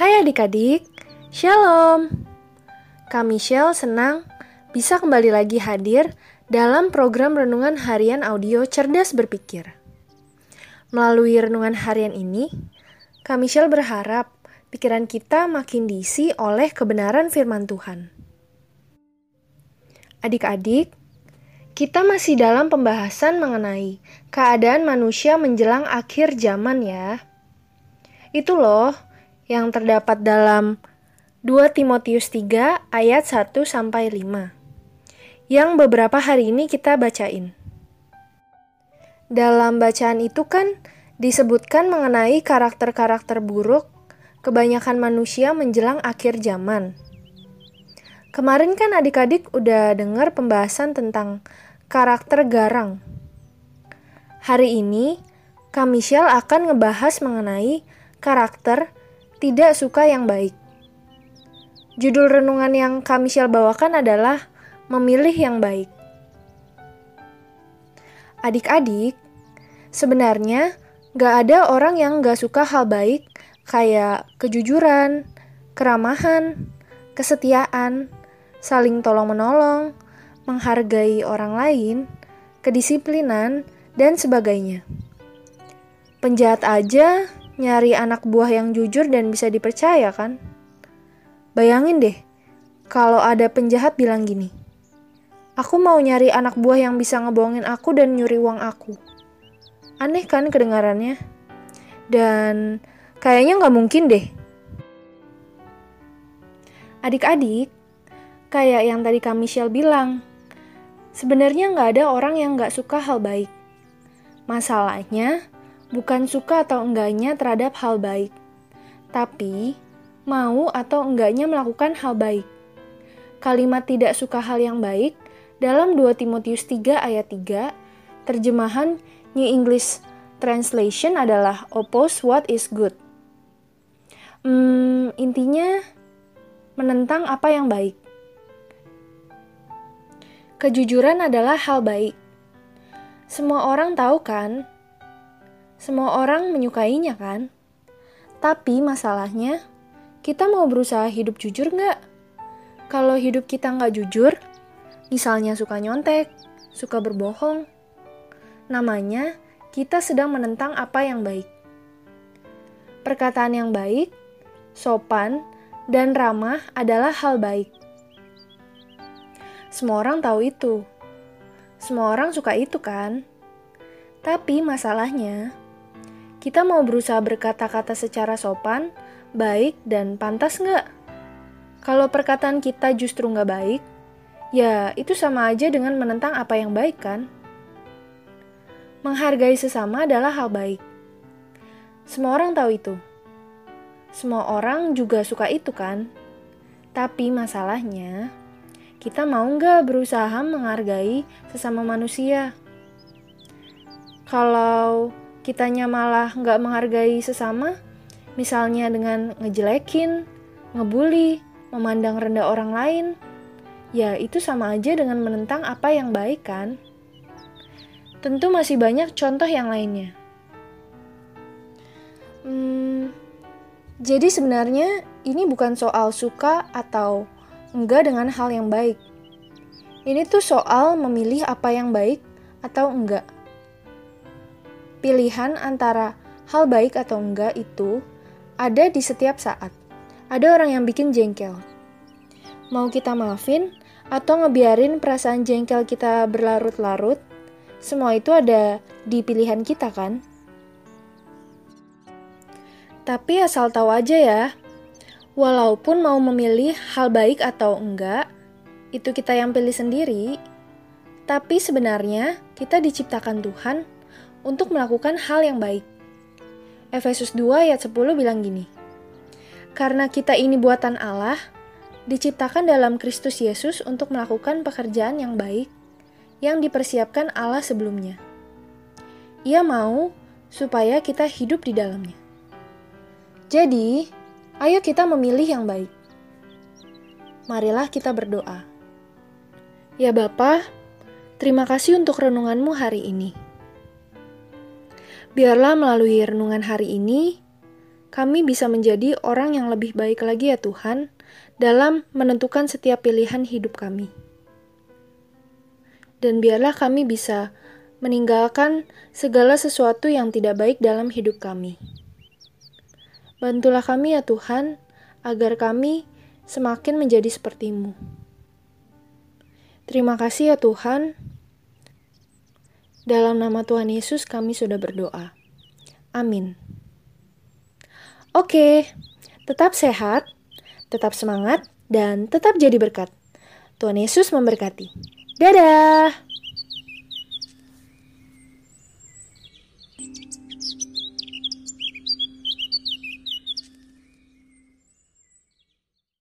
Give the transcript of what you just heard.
Hai adik-adik, Shalom. Kami Shell senang bisa kembali lagi hadir dalam program Renungan Harian Audio Cerdas Berpikir. Melalui renungan harian ini, kami Shell berharap pikiran kita makin diisi oleh kebenaran firman Tuhan. Adik-adik, kita masih dalam pembahasan mengenai keadaan manusia menjelang akhir zaman ya. Itu loh yang terdapat dalam 2 Timotius 3 ayat 1 sampai 5. Yang beberapa hari ini kita bacain. Dalam bacaan itu kan disebutkan mengenai karakter-karakter buruk kebanyakan manusia menjelang akhir zaman. Kemarin kan adik-adik udah dengar pembahasan tentang karakter garang. Hari ini, Kak Michelle akan ngebahas mengenai karakter tidak suka yang baik. Judul renungan yang Kak Michelle bawakan adalah Memilih yang Baik. Adik-adik, sebenarnya gak ada orang yang gak suka hal baik kayak kejujuran, keramahan, kesetiaan, saling tolong-menolong, menghargai orang lain, kedisiplinan, dan sebagainya. Penjahat aja nyari anak buah yang jujur dan bisa dipercaya kan? Bayangin deh, kalau ada penjahat bilang gini, Aku mau nyari anak buah yang bisa ngebohongin aku dan nyuri uang aku. Aneh kan kedengarannya? Dan kayaknya nggak mungkin deh. Adik-adik, kayak yang tadi Kak Michelle bilang, sebenarnya nggak ada orang yang nggak suka hal baik. Masalahnya, bukan suka atau enggaknya terhadap hal baik, tapi mau atau enggaknya melakukan hal baik. Kalimat tidak suka hal yang baik dalam 2 Timotius 3 ayat 3, terjemahan New English Translation adalah oppose what is good. Hmm, intinya menentang apa yang baik. Kejujuran adalah hal baik. Semua orang tahu kan semua orang menyukainya kan? Tapi masalahnya, kita mau berusaha hidup jujur nggak? Kalau hidup kita nggak jujur, misalnya suka nyontek, suka berbohong, namanya kita sedang menentang apa yang baik. Perkataan yang baik, sopan, dan ramah adalah hal baik. Semua orang tahu itu. Semua orang suka itu kan? Tapi masalahnya, kita mau berusaha berkata-kata secara sopan, baik, dan pantas nggak? Kalau perkataan kita justru nggak baik, ya itu sama aja dengan menentang apa yang baik kan? Menghargai sesama adalah hal baik. Semua orang tahu itu. Semua orang juga suka itu kan? Tapi masalahnya, kita mau nggak berusaha menghargai sesama manusia? Kalau kitanya malah nggak menghargai sesama, misalnya dengan ngejelekin, ngebully, memandang rendah orang lain, ya itu sama aja dengan menentang apa yang baik kan? Tentu masih banyak contoh yang lainnya. Jadi sebenarnya ini bukan soal suka atau enggak dengan hal yang baik. Ini tuh soal memilih apa yang baik atau enggak pilihan antara hal baik atau enggak itu ada di setiap saat. Ada orang yang bikin jengkel. Mau kita maafin atau ngebiarin perasaan jengkel kita berlarut-larut, semua itu ada di pilihan kita kan? Tapi asal tahu aja ya, walaupun mau memilih hal baik atau enggak, itu kita yang pilih sendiri. Tapi sebenarnya kita diciptakan Tuhan untuk melakukan hal yang baik. Efesus 2 ayat 10 bilang gini, Karena kita ini buatan Allah, diciptakan dalam Kristus Yesus untuk melakukan pekerjaan yang baik yang dipersiapkan Allah sebelumnya. Ia mau supaya kita hidup di dalamnya. Jadi, ayo kita memilih yang baik. marilah kita berdoa. Ya Bapa, terima kasih untuk renunganmu hari ini. Biarlah melalui renungan hari ini, kami bisa menjadi orang yang lebih baik lagi ya Tuhan, dalam menentukan setiap pilihan hidup kami. Dan biarlah kami bisa meninggalkan segala sesuatu yang tidak baik dalam hidup kami. Bantulah kami ya Tuhan, agar kami semakin menjadi sepertimu. Terima kasih ya Tuhan. Dalam nama Tuhan Yesus kami sudah berdoa. Amin. Oke, tetap sehat, tetap semangat, dan tetap jadi berkat. Tuhan Yesus memberkati. Dadah!